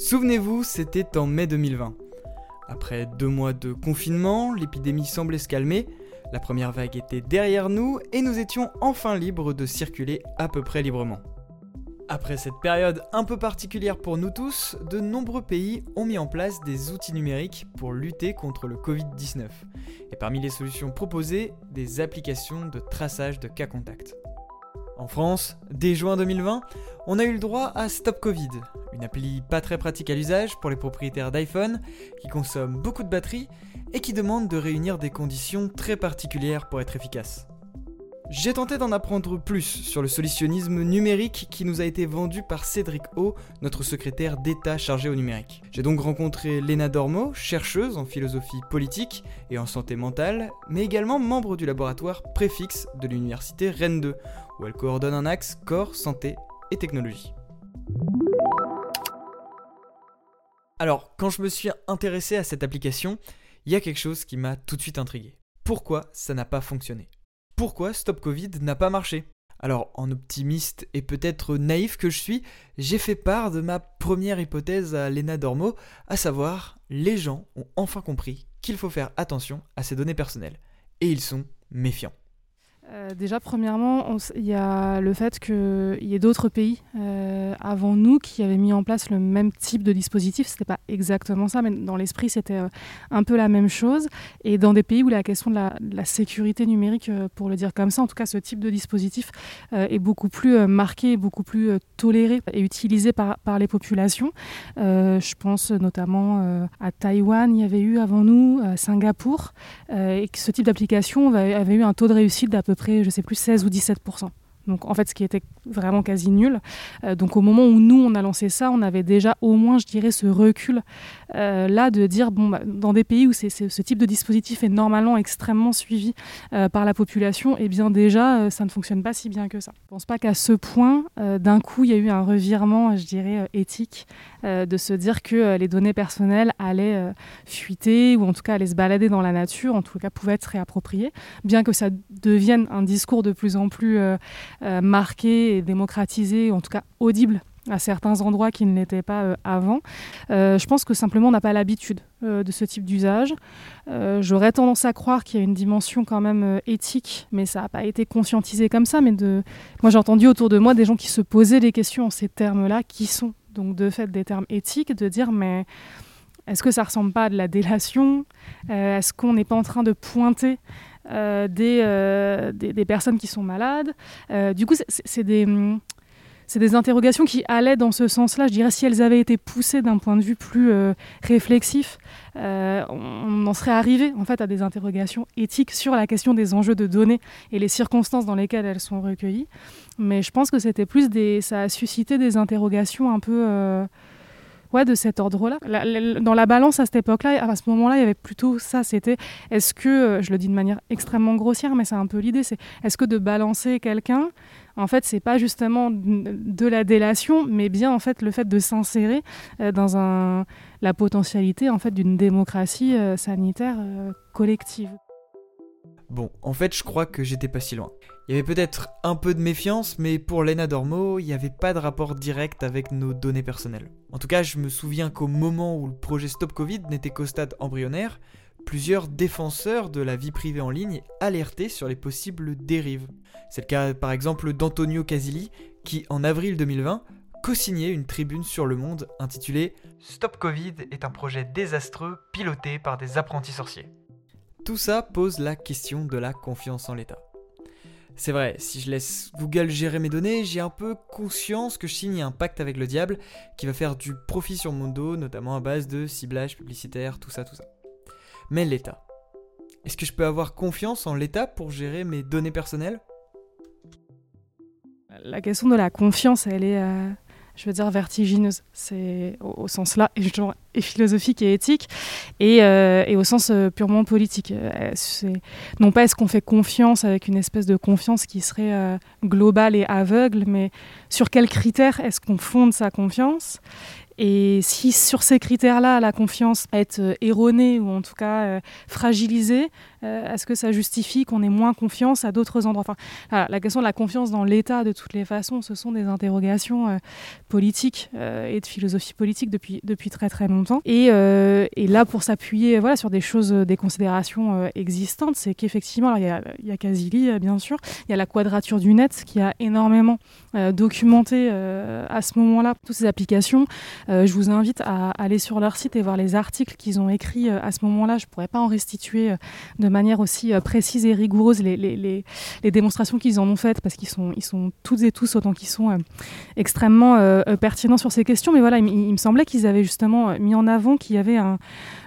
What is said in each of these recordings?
Souvenez-vous, c'était en mai 2020. Après deux mois de confinement, l'épidémie semblait se calmer, la première vague était derrière nous et nous étions enfin libres de circuler à peu près librement. Après cette période un peu particulière pour nous tous, de nombreux pays ont mis en place des outils numériques pour lutter contre le Covid-19. Et parmi les solutions proposées, des applications de traçage de cas contacts. En France, dès juin 2020, on a eu le droit à Stop Covid, une appli pas très pratique à l'usage pour les propriétaires d'iPhone, qui consomme beaucoup de batterie et qui demande de réunir des conditions très particulières pour être efficace. J'ai tenté d'en apprendre plus sur le solutionnisme numérique qui nous a été vendu par Cédric O, notre secrétaire d'État chargé au numérique. J'ai donc rencontré Léna Dormo, chercheuse en philosophie politique et en santé mentale, mais également membre du laboratoire Préfixe de l'université Rennes 2, où elle coordonne un axe corps, santé et technologie. Alors, quand je me suis intéressé à cette application, il y a quelque chose qui m'a tout de suite intrigué. Pourquoi ça n'a pas fonctionné? Pourquoi Stop Covid n'a pas marché? Alors, en optimiste et peut-être naïf que je suis, j'ai fait part de ma première hypothèse à Lena Dormo, à savoir, les gens ont enfin compris qu'il faut faire attention à ces données personnelles. Et ils sont méfiants. Euh, déjà, premièrement, il y a le fait qu'il y ait d'autres pays euh, avant nous qui avaient mis en place le même type de dispositif. Ce n'était pas exactement ça, mais dans l'esprit, c'était euh, un peu la même chose. Et dans des pays où la question de la, sécurité numérique, pour le dire comme ça, en tout cas, ce type de dispositif est beaucoup plus marqué, beaucoup plus toléré et utilisé par, les populations. je pense notamment à Taïwan, il y avait eu avant nous, Singapour, et que ce type d'application avait eu un taux de réussite d'à peu près, je sais plus, 16 ou 17 donc en fait, ce qui était vraiment quasi nul. Euh, donc au moment où nous, on a lancé ça, on avait déjà au moins, je dirais, ce recul euh, là de dire, bon, bah, dans des pays où c'est, ce type de dispositif est normalement extrêmement suivi euh, par la population, eh bien déjà, ça ne fonctionne pas si bien que ça. Je ne pense pas qu'à ce point, d'un coup, il y a eu un revirement, je dirais, éthique, de se dire que les données personnelles allaient fuiter, ou en tout cas allaient se balader dans la nature, en tout cas pouvaient être réappropriées, bien que ça devienne un discours de plus en plus euh, marqué et démocratisé, en tout cas audible à certains endroits qui ne l'étaient pas euh, avant. Euh, je pense que simplement on n'a pas l'habitude de ce type d'usage. J'aurais tendance à croire qu'il y a une dimension quand même éthique, mais ça n'a pas été conscientisé comme ça. Mais moi j'ai entendu autour de moi des gens qui se posaient des questions en ces termes-là, qui sont donc de fait des termes éthiques, de dire mais est-ce que ça ressemble pas à de la délation? Est-ce qu'on n'est pas en train de pointer euh, euh, des, des, personnes qui sont malades. Euh, du coup, c'est des, des interrogations qui allaient dans ce sens-là. Je dirais si elles avaient été poussées d'un point de vue plus réflexif, on en serait arrivé en fait à des interrogations éthiques sur la question des enjeux de données et les circonstances dans lesquelles elles sont recueillies. Mais je pense que c'était plus des, ça a suscité des interrogations un peu ouais, de cet ordre-là? dans la balance à cette époque-là, à ce moment-là, il y avait plutôt ça. C'était est-ce que, euh, je le dis de manière extrêmement grossière, mais c'est un peu l'idée, c'est est-ce que de balancer quelqu'un, en fait, c'est pas justement de la délation, mais bien en fait le fait de s'insérer euh, dans un, la potentialité en fait d'une démocratie euh, sanitaire collective? Bon, en fait, je crois que j'étais pas si loin. Il y avait peut-être un peu de méfiance, mais pour Lena Dormo, il n'y avait pas de rapport direct avec nos données personnelles. En tout cas, je me souviens qu'au moment où le projet Stop Covid n'était qu'au stade embryonnaire, plusieurs défenseurs de la vie privée en ligne alertaient sur les possibles dérives. C'est le cas par exemple d'Antonio Casilli, qui en avril 2020 co-signait une tribune sur Le Monde intitulée Stop Covid est un projet désastreux piloté par des apprentis sorciers. Tout ça pose la question de la confiance en l'État. C'est vrai, si je laisse Google gérer mes données, j'ai un peu conscience que je signe un pacte avec le diable qui va faire du profit sur mon dos, notamment à base de ciblage publicitaire, tout ça, tout ça. Mais l'État. Est-ce que je peux avoir confiance en l'État pour gérer mes données personnelles? La question de la confiance, elle est, euh, je veux dire, vertigineuse. C'est au, sens là, et, et, philosophique et éthique, et, euh, et au sens euh, purement politique. Euh, non pas est-ce qu'on fait confiance avec une espèce de confiance qui serait globale et aveugle, mais sur quels critères est-ce qu'on fonde sa confiance? Et si sur ces critères-là, la confiance est erronée ou en tout cas fragilisée, Est-ce que ça justifie qu'on ait moins confiance à d'autres endroits? Enfin, La question de la confiance dans l'État, de toutes les façons, ce sont des interrogations politiques et de philosophie politique depuis, depuis très très longtemps. Et, et là, pour s'appuyer voilà, sur des choses, des considérations existantes, c'est qu'effectivement, il y a, y a Casili, bien sûr, il y a la quadrature du net qui a énormément documenté à ce moment-là toutes ces applications. Je vous invite à aller sur leur site et voir les articles qu'ils ont écrits euh, à ce moment-là. Je ne pourrais pas en restituer euh, de manière aussi euh, précise et rigoureuse les, démonstrations qu'ils en ont faites, parce qu'ils sont, toutes et tous, autant qu'ils sont extrêmement pertinents sur ces questions. Mais voilà, il, me semblait qu'ils avaient justement mis en avant qu'il y avait un,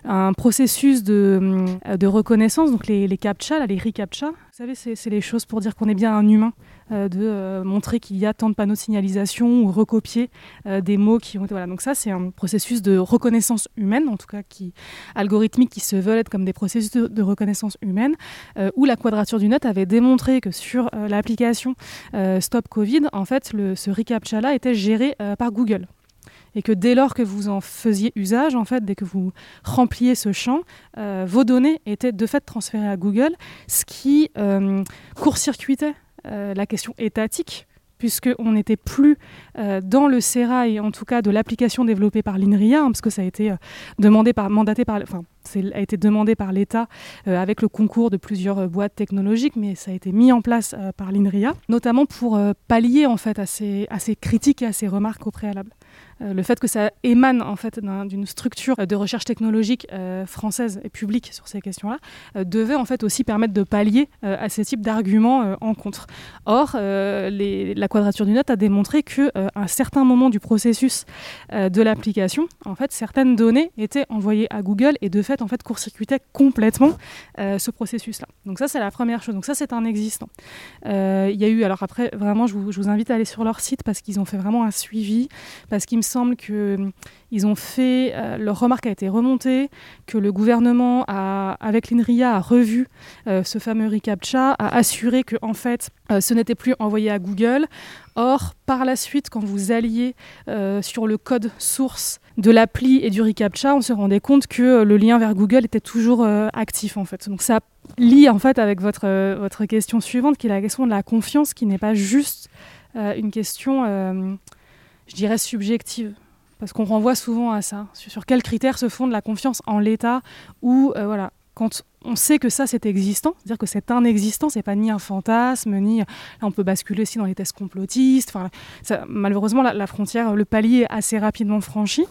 un processus de, de, reconnaissance, donc les, les CAPTCHA, les ReCAPTCHA. Vous savez, c'est les choses pour dire qu'on est bien un humain. Euh, de euh, montrer qu'il y a tant de panneaux de signalisation ou recopier euh, des mots qui ont été... Donc ça, c'est un processus de reconnaissance humaine, en tout cas qui, algorithmique, qui se veulent être comme des processus de, reconnaissance humaine, où la quadrature du net avait démontré que sur l'application Stop Covid, en fait, ce reCAPTCHA-là était géré par Google et que dès lors que vous en faisiez usage, en fait, dès que vous rempliez ce champ, vos données étaient de fait transférées à Google, ce qui court-circuitait euh, la question étatique puisqu'on n'était plus euh, dans le sérail, en tout cas de l'application développée par l'INRIA, hein, parce que ça a été euh, demandé par, mandaté par, enfin, a été demandé par l'État avec le concours de plusieurs boîtes technologiques, mais ça a été mis en place par l'INRIA, notamment pour pallier en fait à ces critiques et à ces remarques au préalable. Euh, le fait que ça émane en fait d'une structure de recherche technologique euh, française et publique sur ces questions-là euh, devait en fait aussi permettre de pallier à ces types d'arguments en contre. Or, la quadrature du net a démontré que un certain moment du processus de l'application, en fait, certaines données étaient envoyées à Google et de fait en fait court-circuitaient complètement ce processus-là. Donc ça, c'est la première chose. Donc ça, c'est un existant. Il y a eu, alors après, vraiment, je vous, je vous, invite à aller sur leur site parce qu'ils ont fait vraiment un suivi, parce qu'il me semble qu'ils hum, ont fait, euh, leur remarque a été remontée, que le gouvernement, a, avec l'INRIA, a revu euh, ce fameux reCAPTCHA, a assuré que en fait, euh, ce n'était plus envoyé à Google. Or, par la suite, quand vous alliez sur le code source de l'appli et du reCAPTCHA, on se rendait compte que le lien vers Google était toujours actif en fait. Donc ça lie en fait avec votre, votre question suivante, qui est la question de la confiance, qui n'est pas juste une question je dirais, subjective. Parce qu'on renvoie souvent à ça. Sur quels critères se fonde la confiance en l'État ou euh, voilà, quand on sait que ça c'est existant, c'est-à-dire que c'est un existant, c'est pas ni un fantasme, ni là on peut basculer aussi dans les tests complotistes. Malheureusement la, frontière, le palier est assez rapidement franchi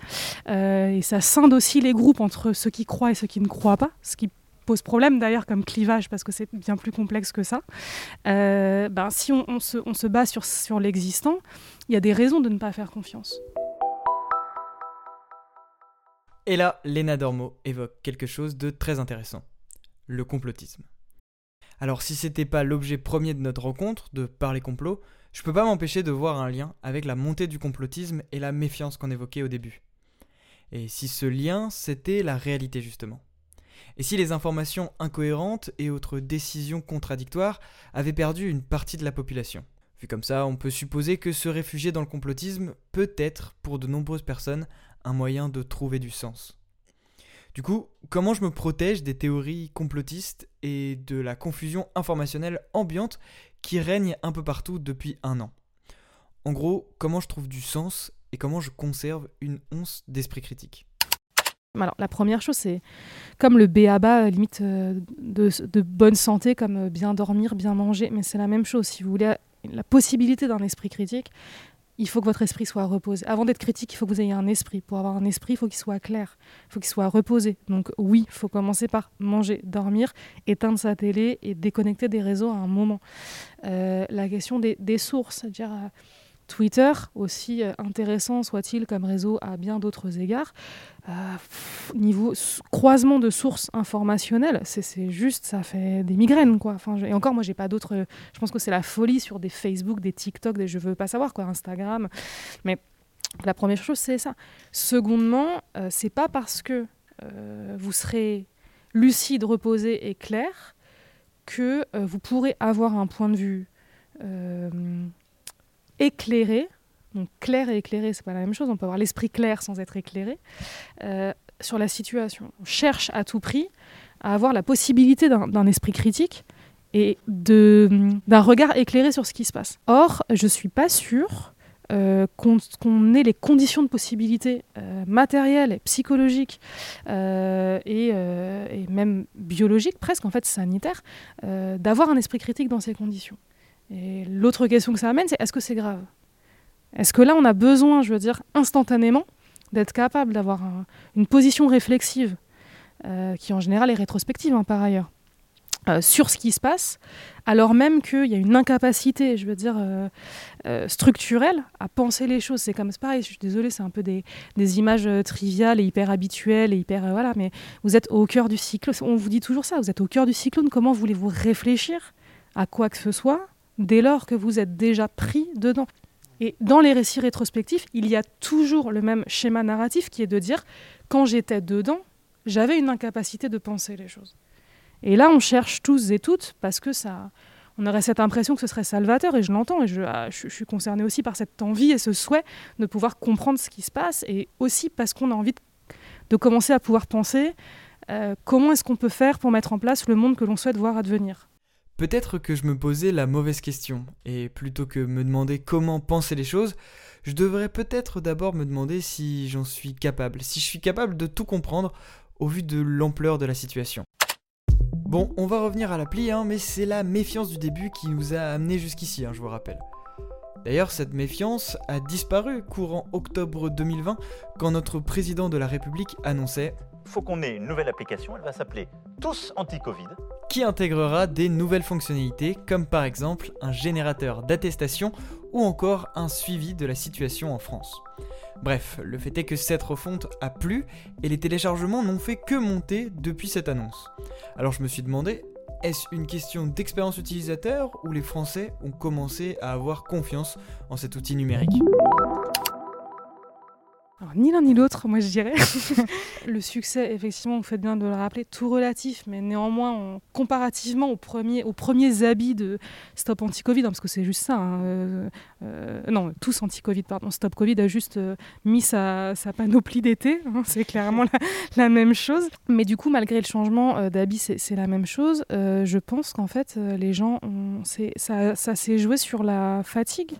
euh, et ça scinde aussi les groupes entre ceux qui croient et ceux qui ne croient pas, problème d'ailleurs comme clivage parce que c'est bien plus complexe que ça. Euh, ben, si on, se, on, se, base sur, sur l'existant, il y a des raisons de ne pas faire confiance. Et là, Léna Dormo évoque quelque chose de très intéressant le complotisme. Alors, si c'était pas l'objet premier de notre rencontre, de parler complot, je peux pas m'empêcher de voir un lien avec la montée du complotisme et la méfiance qu'on évoquait au début. Et si ce lien, c'était la réalité justement? Et si les informations incohérentes et autres décisions contradictoires avaient perdu une partie de la population. Vu comme ça, on peut supposer que se réfugier dans le complotisme peut être, pour de nombreuses personnes, un moyen de trouver du sens. Du coup, comment je me protège des théories complotistes et de la confusion informationnelle ambiante qui règne un peu partout depuis un an? En gros, comment je trouve du sens et comment je conserve une once d'esprit critique? Alors, la première chose, c'est comme le BABA, limite euh, de, bonne santé, comme euh, bien dormir, bien manger, mais c'est la même chose. Si vous voulez la possibilité d'un esprit critique, il faut que votre esprit soit reposé. Avant d'être critique, il faut que vous ayez un esprit. Pour avoir un esprit, il faut qu'il soit clair, il faut qu'il soit reposé. Donc oui, il faut commencer par manger, dormir, éteindre sa télé et déconnecter des réseaux à un moment. Euh, la question des, sources, c'est-à-dire... Twitter, aussi euh, intéressant soit-il comme réseau à bien d'autres égards, euh, niveau croisement de sources informationnelles, c'est juste, ça fait des migraines, quoi. Enfin, et encore, moi, j'ai pas d'autres. Je pense que c'est la folie sur des Facebook, des TikTok, des je veux pas savoir, quoi, Instagram. Mais la première chose, c'est ça. Secondement, euh, c'est pas parce que vous serez lucide, reposé et clair que vous pourrez avoir un point de vue éclairé, donc clair et éclairé, c'est pas la même chose, on peut avoir l'esprit clair sans être éclairé, euh, sur la situation. On cherche à tout prix à avoir la possibilité d'un esprit critique et d'un regard éclairé sur ce qui se passe. Or, je ne suis pas sûre euh, qu'on ait les conditions de possibilité euh, matérielles et psychologiques et, et, même biologiques, presque en fait sanitaires, d'avoir un esprit critique dans ces conditions. Et l'autre question que ça amène, c'est est-ce que c'est grave? Est-ce que là, on a besoin, je veux dire, instantanément, d'être capable d'avoir une position réflexive, qui en général est rétrospective hein, par ailleurs euh, sur ce qui se passe, alors même qu'il y a une incapacité, je veux dire, euh, euh, structurelle à penser les choses? C'est comme c'est pareil, je suis désolée, c'est un peu des, images triviales et hyper habituelles et hyper voilà, mais vous êtes au cœur du cyclone. On vous dit toujours ça, vous êtes au cœur du cyclone. Comment voulez-vous réfléchir à quoi que ce soit dès lors que vous êtes déjà pris dedans Et dans les récits rétrospectifs, il y a toujours le même schéma narratif qui est de dire quand j'étais dedans, j'avais une incapacité de penser les choses. Et là, on cherche tous et toutes parce que ça, on aurait cette impression que ce serait salvateur, et je l'entends, et je, ah, suis concernée aussi par cette envie et ce souhait de pouvoir comprendre ce qui se passe, et aussi parce qu'on a envie de, commencer à pouvoir penser euh, comment est-ce qu'on peut faire pour mettre en place le monde que l'on souhaite voir advenir. Peut-être que je me posais la mauvaise question, et plutôt que me demander comment penser les choses, je devrais peut-être d'abord me demander si j'en suis capable, si je suis capable de tout comprendre au vu de l'ampleur de la situation. Bon, on va revenir à l'appli, hein, mais c'est la méfiance du début qui nous a amené jusqu'ici, hein, je vous rappelle. D'ailleurs, cette méfiance a disparu courant octobre 2020 quand notre président de la République annonçait faut qu'on ait une nouvelle application, elle va s'appeler Tous Anti-Covid. Qui intégrera des nouvelles fonctionnalités comme par exemple un générateur d'attestation ou encore un suivi de la situation en France. Bref, le fait est que cette refonte a plu et les téléchargements n'ont fait que monter depuis cette annonce. Alors je me suis demandé, est-ce une question d'expérience utilisateur ou les Français ont commencé à avoir confiance en cet outil numérique? Ni l'un ni l'autre, moi je dirais. le succès, effectivement, vous faites bien de le rappeler, tout relatif, mais néanmoins, comparativement aux premiers, aux premiers habits de Stop Anti-Covid, hein, parce que c'est juste ça, hein, euh, euh, non, tous anti-Covid, pardon, Stop Covid a juste euh, mis sa, panoplie d'été, hein, c'est clairement la, même chose. Mais du coup, malgré le changement d'habits, c'est la même chose. je pense qu'en fait, les gens, ça, ça s'est joué sur la fatigue,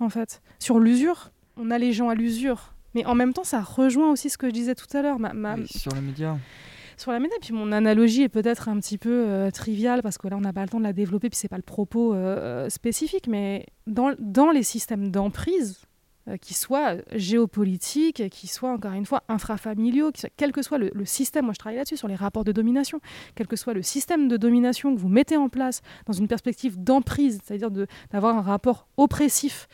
en fait, sur l'usure. On a les gens à l'usure mais en même temps, ça rejoint aussi ce que je disais tout à l'heure. Ma, sur les médias sur la média. Puis mon analogie est peut-être un petit peu euh, triviale parce que là, on n'a pas le temps de la développer, puis c'est pas le propos euh, spécifique. Mais dans, dans les systèmes d'emprise, euh, qui soient géopolitiques, qui soient encore une fois infrafamiliaux, quel que soit le, le système, moi je travaille là-dessus, sur les rapports de domination, quel que soit le système de domination que vous mettez en place dans une perspective d'emprise, c'est-à-dire d'avoir un rapport oppressif,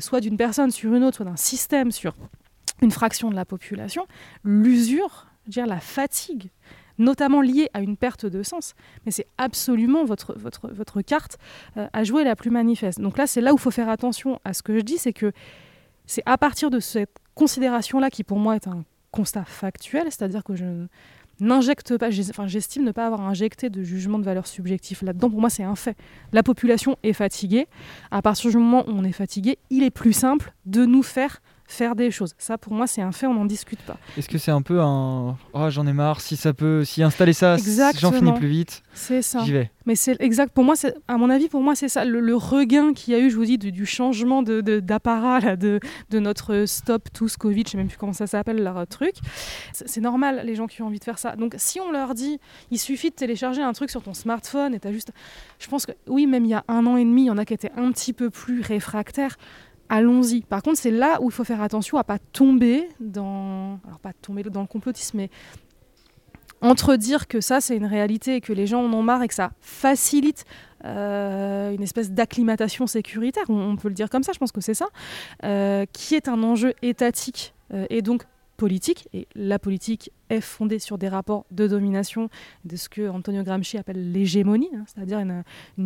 soit d'une personne sur une autre, soit d'un système sur une fraction de la population, l'usure, dire la fatigue, notamment liée à une perte de sens. Mais c'est absolument votre, votre, votre carte euh, à jouer la plus manifeste. Donc là, c'est là où il faut faire attention à ce que je dis, c'est que c'est à partir de cette considération-là qui pour moi est un constat factuel, c'est-à-dire que je n'injecte pas, enfin j'estime ne pas avoir injecté de jugement de valeur subjectif là-dedans. Pour moi, c'est un fait. La population est fatiguée. À partir du moment où on est fatigué, il est plus simple de nous faire faire des choses. Ça, pour moi, c'est un fait, on n'en discute pas. Est-ce que c'est un peu un oh, j'en ai marre, si ça peut, si installer ça, j'en finis plus vite. C'est ça. J'y vais. Mais c'est exact. Pour moi, à mon avis, pour moi, c'est ça. Le, regain qu'il y a eu, je vous dis, du, changement d'apparat de, de, de, notre stop tous Covid, je sais même plus comment ça s'appelle leur truc. C'est normal, les gens qui ont envie de faire ça. Donc, si on leur dit, il suffit de télécharger un truc sur ton smartphone et as juste, je pense que oui, même il y a un an et demi, il y en a qui étaient un petit peu plus réfractaires allons-y. Par contre, c'est là où il faut faire attention à pas tomber dans, alors pas tomber dans le complotisme, mais entre dire que ça c'est une réalité et que les gens en ont marre et que ça facilite euh, une espèce d'acclimatation sécuritaire, on, peut le dire comme ça, je pense que c'est ça, euh, qui est un enjeu étatique euh, et donc et la politique est fondée sur des rapports de domination, de ce que Antonio Gramsci appelle l'hégémonie, hein, c'est-à-dire une,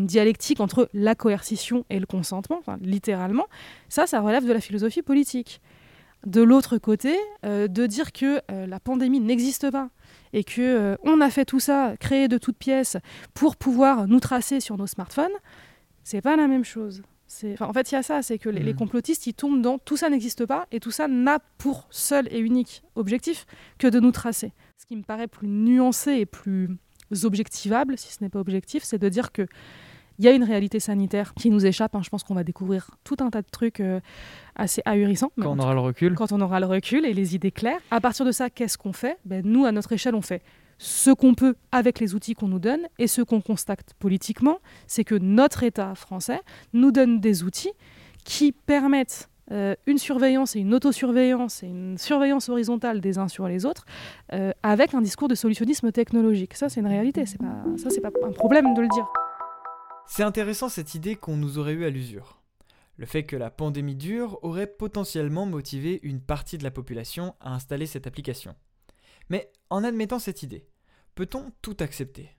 dialectique entre la coercition et le consentement, littéralement. Ça, ça relève de la philosophie politique. De l'autre côté, euh, de dire que euh, la pandémie n'existe pas et que euh, on a fait tout ça, créé de toutes pièces, pour pouvoir nous tracer sur nos smartphones, c'est pas la même chose en fait, il y a ça, c'est que les, mm. complotistes, ils tombent dans tout ça n'existe pas et tout ça n'a pour seul et unique objectif que de nous tracer. Ce qui me paraît plus nuancé et plus objectivable, si ce n'est pas objectif, c'est de dire que il y a une réalité sanitaire qui nous échappe. Hein. Je pense qu'on va découvrir tout un tas de trucs euh, assez ahurissants. Quand on aura le recul. Quand on aura le recul et les idées claires. À partir de ça, qu'est-ce qu'on fait? Ben, Nous, à notre échelle, on fait ce qu'on peut avec les outils qu'on nous donne et ce qu'on constate politiquement, c'est que notre État français nous donne des outils qui permettent euh, une surveillance et une autosurveillance et une surveillance horizontale des uns sur les autres euh, avec un discours de solutionnisme technologique. Ça, c'est une réalité. Ça, c'est pas un problème de le dire. C'est intéressant cette idée qu'on nous aurait eu à l'usure. Le fait que la pandémie dure aurait potentiellement motivé une partie de la population à installer cette application. Mais en admettant cette idée, peut-on tout accepter?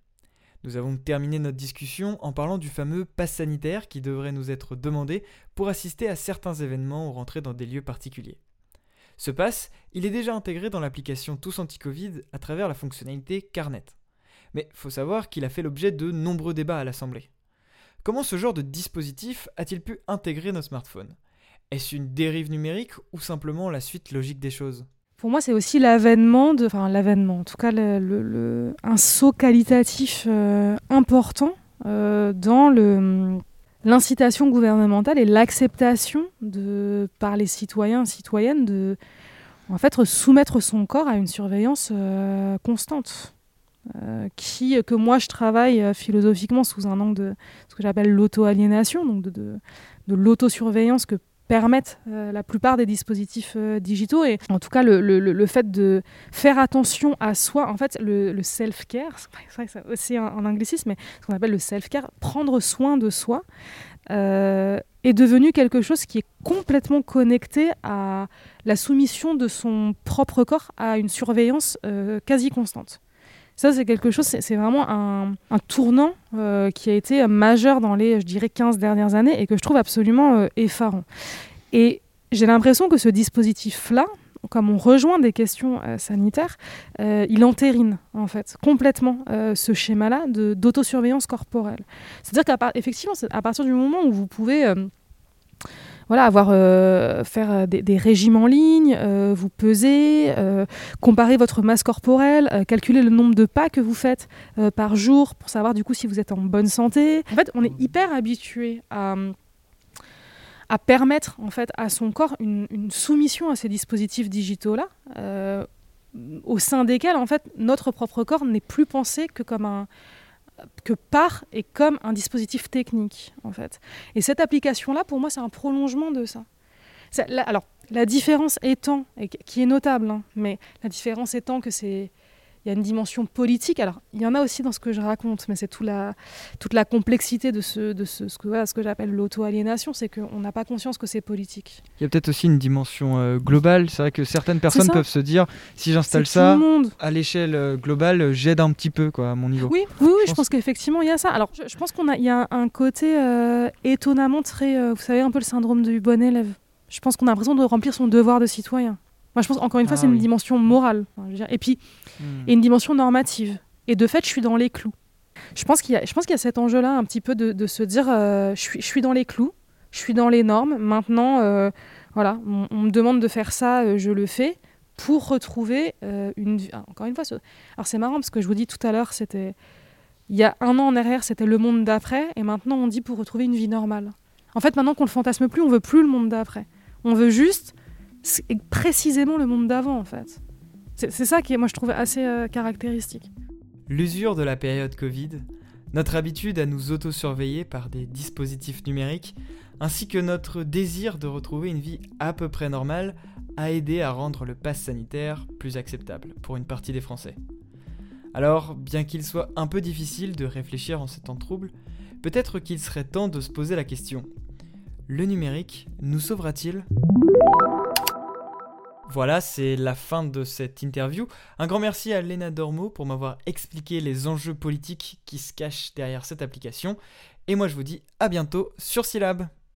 Nous avons terminé notre discussion en parlant du fameux pass sanitaire qui devrait nous être demandé pour assister à certains événements ou rentrer dans des lieux particuliers. Ce pass, il est déjà intégré dans l'application Tous Anti-Covid à travers la fonctionnalité Carnet. Mais faut savoir qu'il a fait l'objet de nombreux débats à l'Assemblée. Comment ce genre de dispositif a-t-il pu intégrer nos smartphones? Est-ce une dérive numérique ou simplement la suite logique des choses? Pour moi, c'est aussi l'avènement, enfin l'avènement, en tout cas un saut qualitatif euh, important euh, dans l'incitation gouvernementale et l'acceptation par les citoyens et citoyennes de en fait, soumettre son corps à une surveillance euh, constante. qui, que moi je travaille philosophiquement sous un angle de ce que j'appelle l'auto-aliénation, donc de, de, de l'autosurveillance que permettent euh, la plupart des dispositifs euh, digitaux. Et en tout cas, le, fait de faire attention à soi, en fait, le, self-care, c'est aussi un, anglicisme, mais ce qu'on appelle le self-care, prendre soin de soi, euh, est devenu quelque chose qui est complètement connecté à la soumission de son propre corps à une surveillance quasi constante. Ça, c'est quelque chose, c'est vraiment un, tournant euh, qui a été majeur dans les, je dirais, 15 dernières années et que je trouve absolument euh, effarant. Et j'ai l'impression que ce dispositif-là, comme on rejoint des questions euh, sanitaires, il entérine en fait complètement ce schéma-là d'autosurveillance corporelle. C'est-à-dire qu'effectivement, à partir du moment où vous pouvez voilà, avoir euh, faire euh, des, régimes en ligne, euh, vous peser, comparer votre masse corporelle, calculer le nombre de pas que vous faites par jour pour savoir du coup si vous êtes en bonne santé. En fait, on est hyper habitué à à permettre en fait à son corps une, une soumission à ces dispositifs digitaux là au sein desquels en fait notre propre corps n'est plus pensé que comme un, que par et comme un dispositif technique, en fait. Et cette application-là, pour moi, c'est un prolongement de ça. alors, la différence étant, et qui est notable, hein, mais la différence étant que c'est il y a une dimension politique. Alors, il y en a aussi dans ce que je raconte, mais c'est toute la, toute la complexité de ce, de ce, ce que, voilà, ce que j'appelle l'auto-aliénation, c'est qu'on n'a pas conscience que c'est politique. Il y a peut-être aussi une dimension euh, globale. C'est vrai que certaines personnes peuvent se dire, si j'installe ça à l'échelle euh, globale, j'aide un petit peu quoi, à mon niveau. Oui, oui, je, pense, qu'effectivement, il y a ça. Alors, je, pense qu'il y a un côté euh, étonnamment très, vous savez, un peu le syndrome du bon élève. Je pense qu'on a l'impression de remplir son devoir de citoyen. Moi, je pense, encore une fois, ah c'est une dimension morale. et puis, hmm. et une dimension normative. Et de fait, je suis dans les clous. Je pense qu'il y, y, a cet enjeu-là, un petit peu, de, se dire euh, je, suis, je suis dans les clous, je suis dans les normes. Maintenant, euh, voilà, on, me demande de faire ça, euh, je le fais pour retrouver une. Encore une fois, alors c'est marrant parce que je vous dis tout à l'heure, c'était. Il y a un an en arrière, c'était le monde d'après, et maintenant on dit pour retrouver une vie normale. En fait, maintenant qu'on le fantasme plus, on veut plus le monde d'après. On veut juste précisément le monde d'avant en fait. C'est ça qui moi je trouve assez euh, caractéristique. L'usure de la période Covid, notre habitude à nous auto-surveiller par des dispositifs numériques, ainsi que notre désir de retrouver une vie à peu près normale, a aidé à rendre le pass sanitaire plus acceptable pour une partie des Français. Alors, bien qu'il soit un peu difficile de réfléchir en ces temps troubles, peut-être qu'il serait temps de se poser la question. Le numérique nous sauvera-t-il? Voilà, c'est la fin de cette interview. Un grand merci à Lena Dormo pour m'avoir expliqué les enjeux politiques qui se cachent derrière cette application. Et moi je vous dis à bientôt sur Syllab.